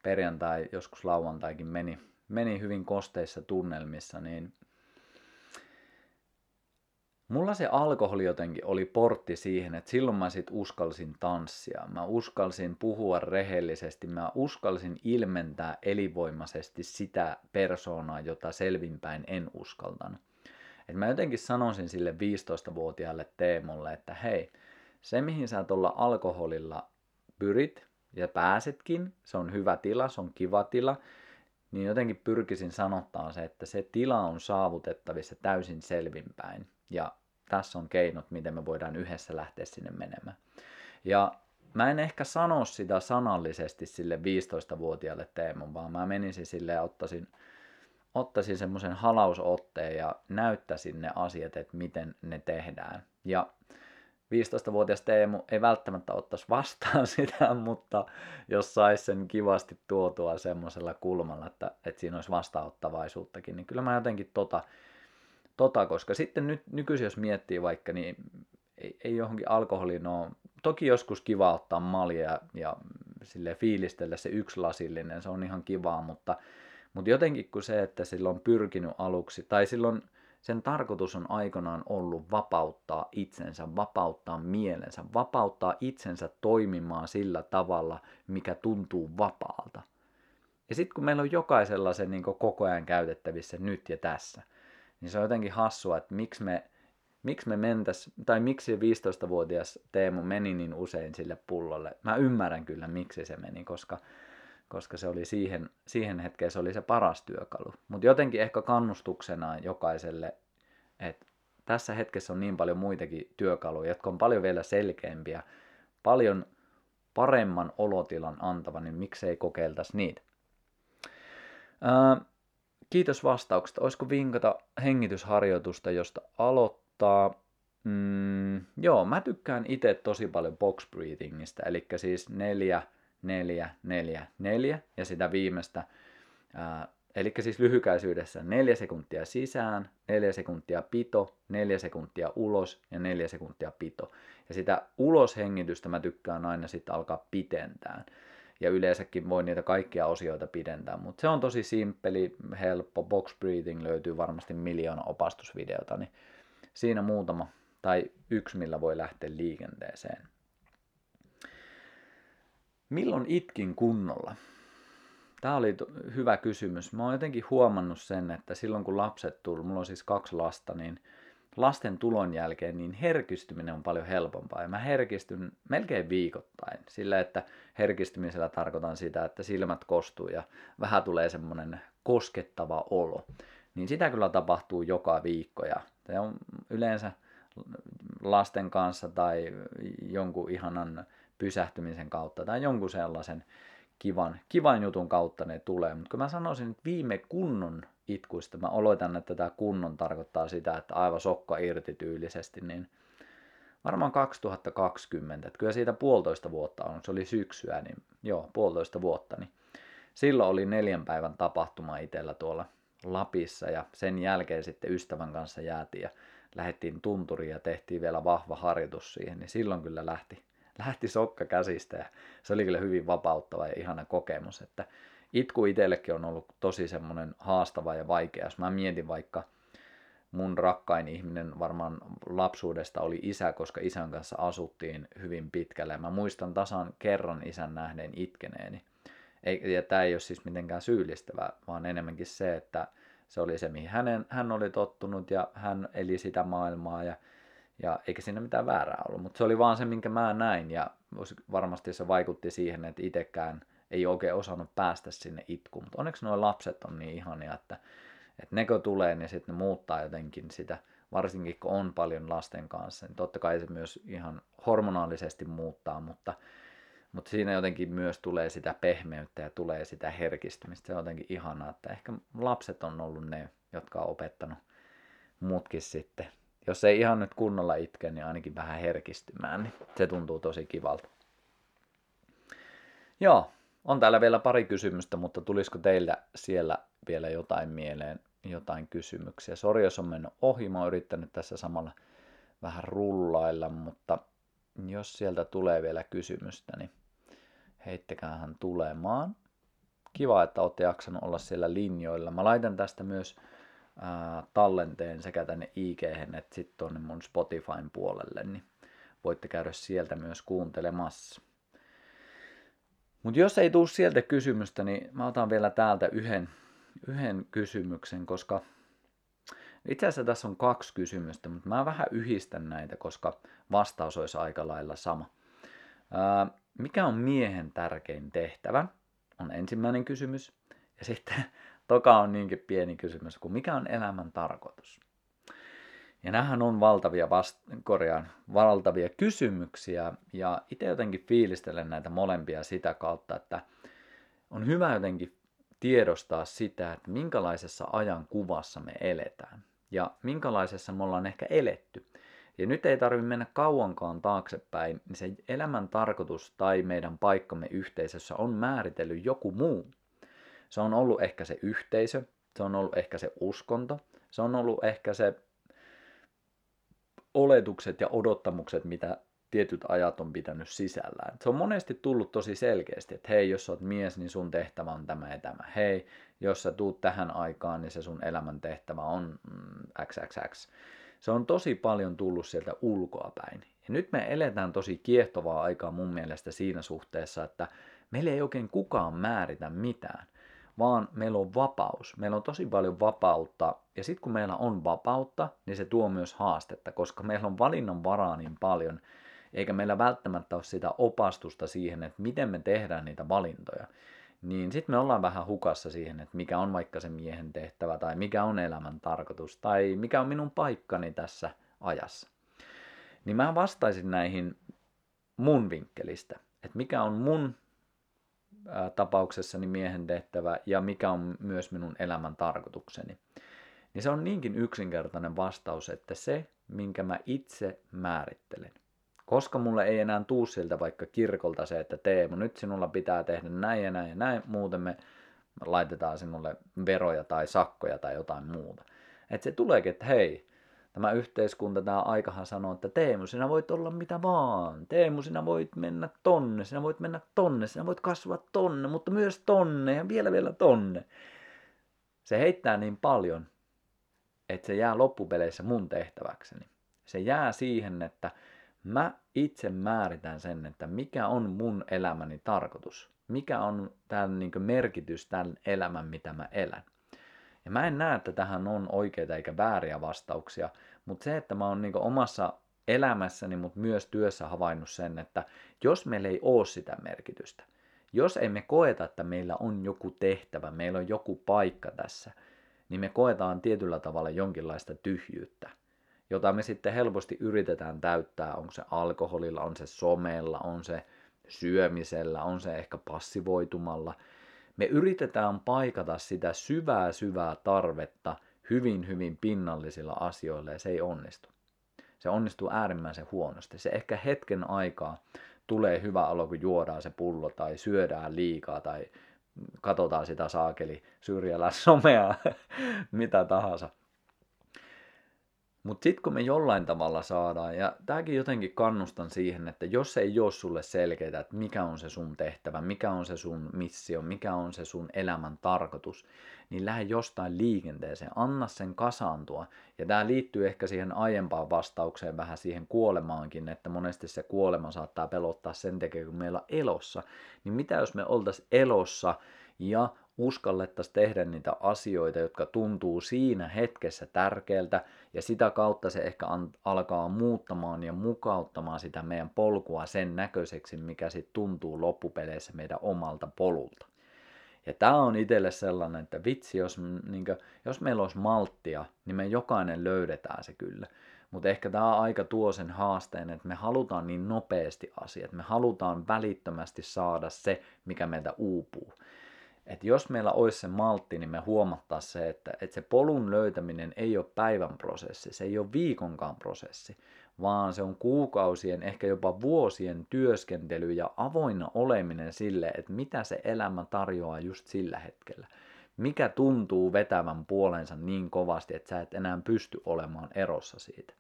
Speaker 1: perjantai, joskus lauantaikin meni, meni hyvin kosteissa tunnelmissa, niin Mulla se alkoholi jotenkin oli portti siihen, että silloin mä sit uskalsin tanssia. Mä uskalsin puhua rehellisesti, mä uskalsin ilmentää elivoimaisesti sitä persoonaa, jota selvinpäin en uskaltanut. Et mä jotenkin sanoisin sille 15-vuotiaalle Teemolle, että hei, se mihin sä tuolla alkoholilla pyrit ja pääsetkin, se on hyvä tila, se on kiva tila, niin jotenkin pyrkisin sanottaa se, että se tila on saavutettavissa täysin selvinpäin. Ja tässä on keinot, miten me voidaan yhdessä lähteä sinne menemään. Ja mä en ehkä sano sitä sanallisesti sille 15-vuotiaalle Teemon, vaan mä menisin sille ja ottaisin, ottaisin semmoisen halausotteen ja näyttäisin ne asiat, että miten ne tehdään. Ja 15-vuotias Teemu ei välttämättä ottaisi vastaan sitä, mutta jos saisi sen kivasti tuotua semmoisella kulmalla, että, että siinä olisi vastaanottavaisuuttakin, niin kyllä mä jotenkin tota, tota, koska sitten nyt, nykyisin jos miettii vaikka, niin ei, ei johonkin alkoholiin ole, toki joskus kiva ottaa malja ja, ja sille fiilistellä se yksi lasillinen, se on ihan kivaa, mutta, mutta jotenkin kun se, että sillä on pyrkinyt aluksi, tai silloin sen tarkoitus on aikanaan ollut vapauttaa itsensä, vapauttaa mielensä, vapauttaa itsensä toimimaan sillä tavalla, mikä tuntuu vapaalta. Ja sitten kun meillä on jokaisella se niin koko ajan käytettävissä nyt ja tässä – niin se on jotenkin hassua, että miksi me, miksi me mentäs, tai miksi 15-vuotias Teemu meni niin usein sille pullolle. Mä ymmärrän kyllä, miksi se meni, koska, koska se oli siihen, siihen hetkeen se oli se paras työkalu. Mutta jotenkin ehkä kannustuksena jokaiselle, että tässä hetkessä on niin paljon muitakin työkaluja, jotka on paljon vielä selkeämpiä, paljon paremman olotilan antava, niin miksei kokeiltaisi niitä. Ää, kiitos vastauksesta. Olisiko vinkata hengitysharjoitusta, josta aloittaa? Mm, joo, mä tykkään itse tosi paljon box breathingista, eli siis neljä, neljä, neljä, neljä, ja sitä viimeistä ää, Eli siis lyhykäisyydessä 4 sekuntia sisään, 4 sekuntia pito, 4 sekuntia ulos ja 4 sekuntia pito. Ja sitä uloshengitystä mä tykkään aina sitten alkaa pitentään. Ja yleensäkin voi niitä kaikkia osioita pidentää, mutta se on tosi simppeli, helppo. Box breathing löytyy varmasti miljoona opastusvideota, niin siinä muutama tai yksi, millä voi lähteä liikenteeseen. Milloin itkin kunnolla? Tämä oli hyvä kysymys. Mä oon jotenkin huomannut sen, että silloin kun lapset tuli, mulla on siis kaksi lasta, niin lasten tulon jälkeen niin herkistyminen on paljon helpompaa. Ja mä herkistyn melkein viikoittain. Sillä, että herkistymisellä tarkoitan sitä, että silmät kostuu ja vähän tulee semmoinen koskettava olo. Niin sitä kyllä tapahtuu joka viikko ja se on yleensä lasten kanssa tai jonkun ihanan pysähtymisen kautta tai jonkun sellaisen kivan, kivan jutun kautta ne tulee. Mutta kun mä sanoisin, että viime kunnon itkuista, mä oloitan, että tämä kunnon tarkoittaa sitä, että aivan sokka irti tyylisesti, niin varmaan 2020, että kyllä siitä puolitoista vuotta on, se oli syksyä, niin joo, puolitoista vuotta, niin silloin oli neljän päivän tapahtuma itsellä tuolla Lapissa ja sen jälkeen sitten ystävän kanssa jäätiin ja lähdettiin tunturiin ja tehtiin vielä vahva harjoitus siihen, niin silloin kyllä lähti, lähti sokka käsistä ja se oli kyllä hyvin vapauttava ja ihana kokemus, että itku itsellekin on ollut tosi semmoinen haastava ja vaikea. Jos mä mietin vaikka mun rakkain ihminen varmaan lapsuudesta oli isä, koska isän kanssa asuttiin hyvin pitkälle. Ja mä muistan tasan kerran isän nähneen itkeneeni. Ja tämä ei ole siis mitenkään syyllistävä, vaan enemmänkin se, että se oli se, mihin hänen, hän oli tottunut ja hän eli sitä maailmaa ja ja eikä siinä mitään väärää ollut, mutta se oli vaan se, minkä mä näin ja varmasti se vaikutti siihen, että itsekään ei oikein osannut päästä sinne itkuun. Mutta onneksi nuo lapset on niin ihania, että, että nekö tulee, niin sitten ne muuttaa jotenkin sitä, varsinkin kun on paljon lasten kanssa, niin totta kai se myös ihan hormonaalisesti muuttaa, mutta, mutta siinä jotenkin myös tulee sitä pehmeyttä ja tulee sitä herkistymistä. Se on jotenkin ihanaa, että ehkä lapset on ollut ne, jotka on opettanut mutkin sitten jos ei ihan nyt kunnolla itke, niin ainakin vähän herkistymään, niin se tuntuu tosi kivalta. Joo, on täällä vielä pari kysymystä, mutta tulisiko teillä siellä vielä jotain mieleen, jotain kysymyksiä? Sori, jos on mennyt ohi, mä oon yrittänyt tässä samalla vähän rullailla, mutta jos sieltä tulee vielä kysymystä, niin heittäkäähän tulemaan. Kiva, että olette jaksanut olla siellä linjoilla. Mä laitan tästä myös tallenteen sekä tänne ig että sitten tuonne mun Spotifyn puolelle, niin voitte käydä sieltä myös kuuntelemassa. Mutta jos ei tule sieltä kysymystä, niin mä otan vielä täältä yhden, yhden kysymyksen, koska itse asiassa tässä on kaksi kysymystä, mutta mä vähän yhdistän näitä, koska vastaus olisi aika lailla sama. Ää, mikä on miehen tärkein tehtävä? On ensimmäinen kysymys. Ja sitten Toka on niinkin pieni kysymys kuin mikä on elämän tarkoitus? Ja nämähän on valtavia, vast- korjaan, valtavia kysymyksiä ja itse jotenkin fiilistelen näitä molempia sitä kautta, että on hyvä jotenkin tiedostaa sitä, että minkälaisessa ajan kuvassa me eletään ja minkälaisessa me ollaan ehkä eletty. Ja nyt ei tarvitse mennä kauankaan taaksepäin, niin se elämän tarkoitus tai meidän paikkamme yhteisössä on määritellyt joku muu. Se on ollut ehkä se yhteisö, se on ollut ehkä se uskonto, se on ollut ehkä se oletukset ja odottamukset, mitä tietyt ajat on pitänyt sisällään. Se on monesti tullut tosi selkeästi, että hei, jos sä oot mies, niin sun tehtävä on tämä ja tämä. Hei, jos sä tuut tähän aikaan, niin se sun elämän tehtävä on XXX. Mm, se on tosi paljon tullut sieltä ulkoa päin. Ja nyt me eletään tosi kiehtovaa aikaa mun mielestä siinä suhteessa, että meillä ei oikein kukaan määritä mitään vaan meillä on vapaus. Meillä on tosi paljon vapautta, ja sitten kun meillä on vapautta, niin se tuo myös haastetta, koska meillä on valinnan varaa niin paljon, eikä meillä välttämättä ole sitä opastusta siihen, että miten me tehdään niitä valintoja. Niin sitten me ollaan vähän hukassa siihen, että mikä on vaikka se miehen tehtävä, tai mikä on elämän tarkoitus, tai mikä on minun paikkani tässä ajassa. Niin mä vastaisin näihin mun vinkkelistä, että mikä on mun tapauksessani miehen tehtävä ja mikä on myös minun elämän tarkoitukseni. Niin se on niinkin yksinkertainen vastaus, että se, minkä mä itse määrittelen. Koska mulle ei enää tuu siltä vaikka kirkolta se, että Teemu, nyt sinulla pitää tehdä näin ja näin ja näin, muuten me laitetaan sinulle veroja tai sakkoja tai jotain muuta. Että se tuleekin, että hei, tämä yhteiskunta, tämä aikahan sanoo, että Teemu, sinä voit olla mitä vaan. Teemu, sinä voit mennä tonne, sinä voit mennä tonne, sinä voit kasvaa tonne, mutta myös tonne ja vielä vielä tonne. Se heittää niin paljon, että se jää loppupeleissä mun tehtäväkseni. Se jää siihen, että mä itse määritän sen, että mikä on mun elämäni tarkoitus. Mikä on tämän niin merkitys tämän elämän, mitä mä elän. Ja mä en näe, että tähän on oikeita eikä vääriä vastauksia, mutta se, että mä oon niin omassa elämässäni, mutta myös työssä havainnut sen, että jos meillä ei ole sitä merkitystä, jos emme koeta, että meillä on joku tehtävä, meillä on joku paikka tässä, niin me koetaan tietyllä tavalla jonkinlaista tyhjyyttä, jota me sitten helposti yritetään täyttää, onko se alkoholilla, on se somella, on se syömisellä, on se ehkä passivoitumalla – me yritetään paikata sitä syvää syvää tarvetta hyvin hyvin pinnallisilla asioilla ja se ei onnistu. Se onnistuu äärimmäisen huonosti. Se ehkä hetken aikaa tulee hyvä olo, kun juodaan se pullo tai syödään liikaa tai katsotaan sitä saakeli syrjällä somea, mitä tahansa. Mutta sitten kun me jollain tavalla saadaan, ja tämäkin jotenkin kannustan siihen, että jos ei ole sulle selkeää, että mikä on se sun tehtävä, mikä on se sun missio, mikä on se sun elämän tarkoitus, niin lähde jostain liikenteeseen, anna sen kasaantua. Ja tämä liittyy ehkä siihen aiempaan vastaukseen vähän siihen kuolemaankin, että monesti se kuolema saattaa pelottaa sen takia, kun meillä on elossa. Niin mitä jos me oltaisiin elossa ja uskallettaisiin tehdä niitä asioita, jotka tuntuu siinä hetkessä tärkeältä, ja sitä kautta se ehkä alkaa muuttamaan ja mukauttamaan sitä meidän polkua sen näköiseksi, mikä sitten tuntuu loppupeleissä meidän omalta polulta. Ja tämä on itselle sellainen, että vitsi, jos, niin kuin, jos meillä olisi malttia, niin me jokainen löydetään se kyllä. Mutta ehkä tämä aika tuo sen haasteen, että me halutaan niin nopeasti asiat, me halutaan välittömästi saada se, mikä meiltä uupuu että jos meillä olisi se maltti, niin me huomattaa se, että, että se polun löytäminen ei ole päivän prosessi, se ei ole viikonkaan prosessi, vaan se on kuukausien, ehkä jopa vuosien työskentely ja avoinna oleminen sille, että mitä se elämä tarjoaa just sillä hetkellä. Mikä tuntuu vetävän puolensa niin kovasti, että sä et enää pysty olemaan erossa siitä.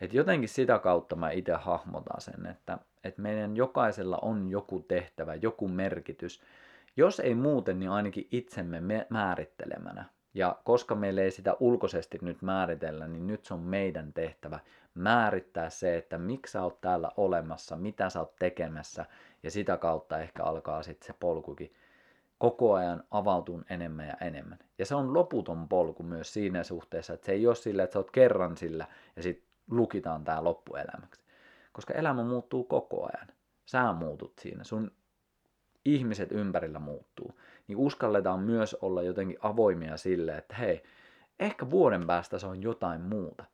Speaker 1: Et jotenkin sitä kautta mä itse hahmotan sen, että, että meidän jokaisella on joku tehtävä, joku merkitys, jos ei muuten, niin ainakin itsemme määrittelemänä. Ja koska meille ei sitä ulkoisesti nyt määritellä, niin nyt se on meidän tehtävä määrittää se, että miksi sä oot täällä olemassa, mitä sä oot tekemässä, ja sitä kautta ehkä alkaa sitten se polkukin koko ajan avautuu enemmän ja enemmän. Ja se on loputon polku myös siinä suhteessa, että se ei ole sillä, että sä oot kerran sillä ja sitten lukitaan tämä loppuelämäksi. Koska elämä muuttuu koko ajan. Sä muutut siinä. Sun ihmiset ympärillä muuttuu, niin uskalletaan myös olla jotenkin avoimia sille, että hei, ehkä vuoden päästä se on jotain muuta.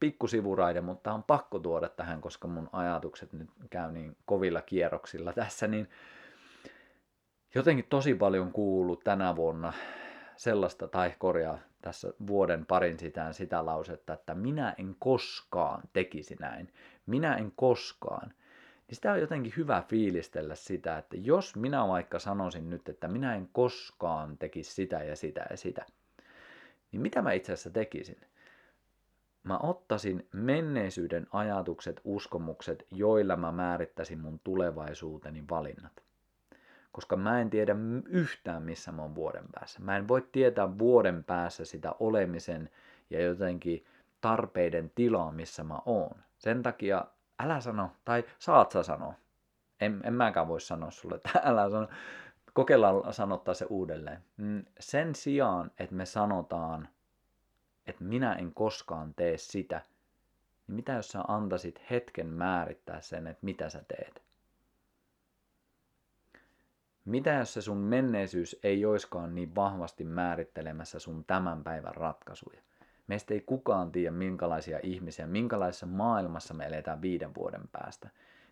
Speaker 1: Pikku sivuraide, mutta on pakko tuoda tähän, koska mun ajatukset nyt käy niin kovilla kierroksilla tässä, niin jotenkin tosi paljon kuullut tänä vuonna sellaista, tai korjaa tässä vuoden parin sitään sitä lausetta, että minä en koskaan tekisi näin. Minä en koskaan niin sitä on jotenkin hyvä fiilistellä sitä, että jos minä vaikka sanoisin nyt, että minä en koskaan tekisi sitä ja sitä ja sitä, niin mitä mä itse asiassa tekisin? Mä ottaisin menneisyyden ajatukset, uskomukset, joilla mä määrittäisin mun tulevaisuuteni valinnat. Koska mä en tiedä yhtään, missä mä oon vuoden päässä. Mä en voi tietää vuoden päässä sitä olemisen ja jotenkin tarpeiden tilaa, missä mä oon. Sen takia älä sano, tai saat sä sanoa. En, en mäkään voi sanoa sulle, että älä sano, kokeillaan sanottaa se uudelleen. Mm, sen sijaan, että me sanotaan, että minä en koskaan tee sitä, niin mitä jos sä antaisit hetken määrittää sen, että mitä sä teet? Mitä jos se sun menneisyys ei oiskaan niin vahvasti määrittelemässä sun tämän päivän ratkaisuja? Meistä ei kukaan tiedä, minkälaisia ihmisiä, minkälaisessa maailmassa me eletään viiden vuoden päästä.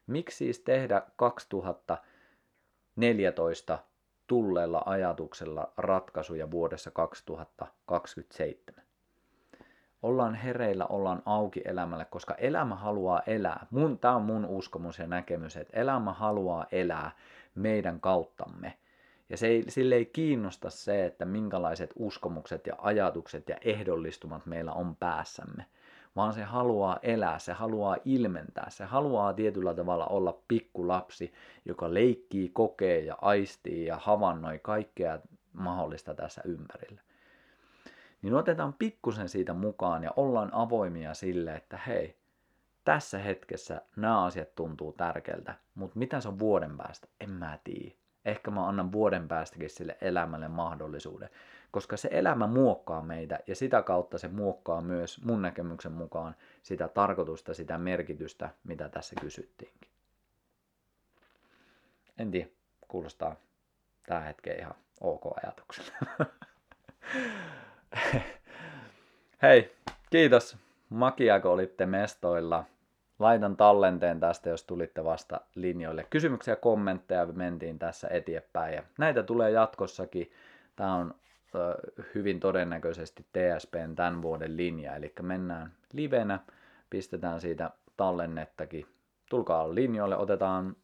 Speaker 1: Miksi siis tehdä 2014 tulleella ajatuksella ratkaisuja vuodessa 2027? Ollaan hereillä, ollaan auki elämälle, koska elämä haluaa elää. Mun, on mun uskomus ja näkemys, että elämä haluaa elää meidän kauttamme. Ja se ei, sille ei kiinnosta se, että minkälaiset uskomukset ja ajatukset ja ehdollistumat meillä on päässämme, vaan se haluaa elää, se haluaa ilmentää, se haluaa tietyllä tavalla olla pikkulapsi, joka leikkii, kokee ja aistii ja havainnoi kaikkea mahdollista tässä ympärillä. Niin otetaan pikkusen siitä mukaan ja ollaan avoimia sille, että hei, tässä hetkessä nämä asiat tuntuu tärkeältä, mutta mitä se on vuoden päästä, en mä tiedä. Ehkä mä annan vuoden päästäkin sille elämälle mahdollisuuden, koska se elämä muokkaa meitä ja sitä kautta se muokkaa myös mun näkemyksen mukaan sitä tarkoitusta, sitä merkitystä, mitä tässä kysyttiinkin. En tiedä, kuulostaa tähän hetkeen ihan ok ajatukselle. Hei, kiitos. Makia, kun olitte mestoilla. Laitan tallenteen tästä, jos tulitte vasta linjoille. Kysymyksiä ja kommentteja mentiin tässä eteenpäin. Ja näitä tulee jatkossakin. Tämä on hyvin todennäköisesti TSPn tämän vuoden linja. Eli mennään livenä, pistetään siitä tallennettakin. Tulkaa linjoille, otetaan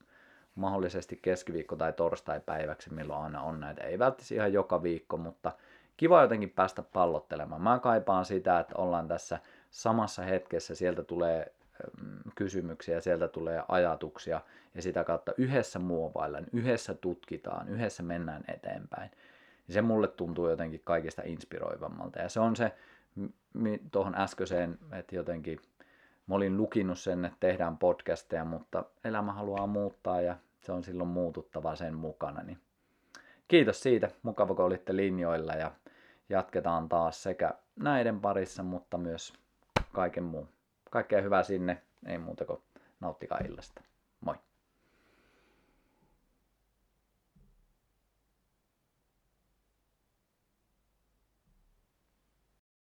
Speaker 1: mahdollisesti keskiviikko- tai torstai-päiväksi, milloin aina on näitä. Ei välttämättä ihan joka viikko, mutta kiva jotenkin päästä pallottelemaan. Mä kaipaan sitä, että ollaan tässä samassa hetkessä, sieltä tulee kysymyksiä, sieltä tulee ajatuksia ja sitä kautta yhdessä muovaillaan, yhdessä tutkitaan, yhdessä mennään eteenpäin. Ja se mulle tuntuu jotenkin kaikista inspiroivammalta. Ja se on se tuohon äskeiseen, että jotenkin mä olin lukinut sen, että tehdään podcasteja, mutta elämä haluaa muuttaa ja se on silloin muututtava sen mukana. Niin kiitos siitä, mukava kun olitte linjoilla ja jatketaan taas sekä näiden parissa, mutta myös kaiken muun kaikkea hyvää sinne. Ei muuta kuin nauttikaa illasta.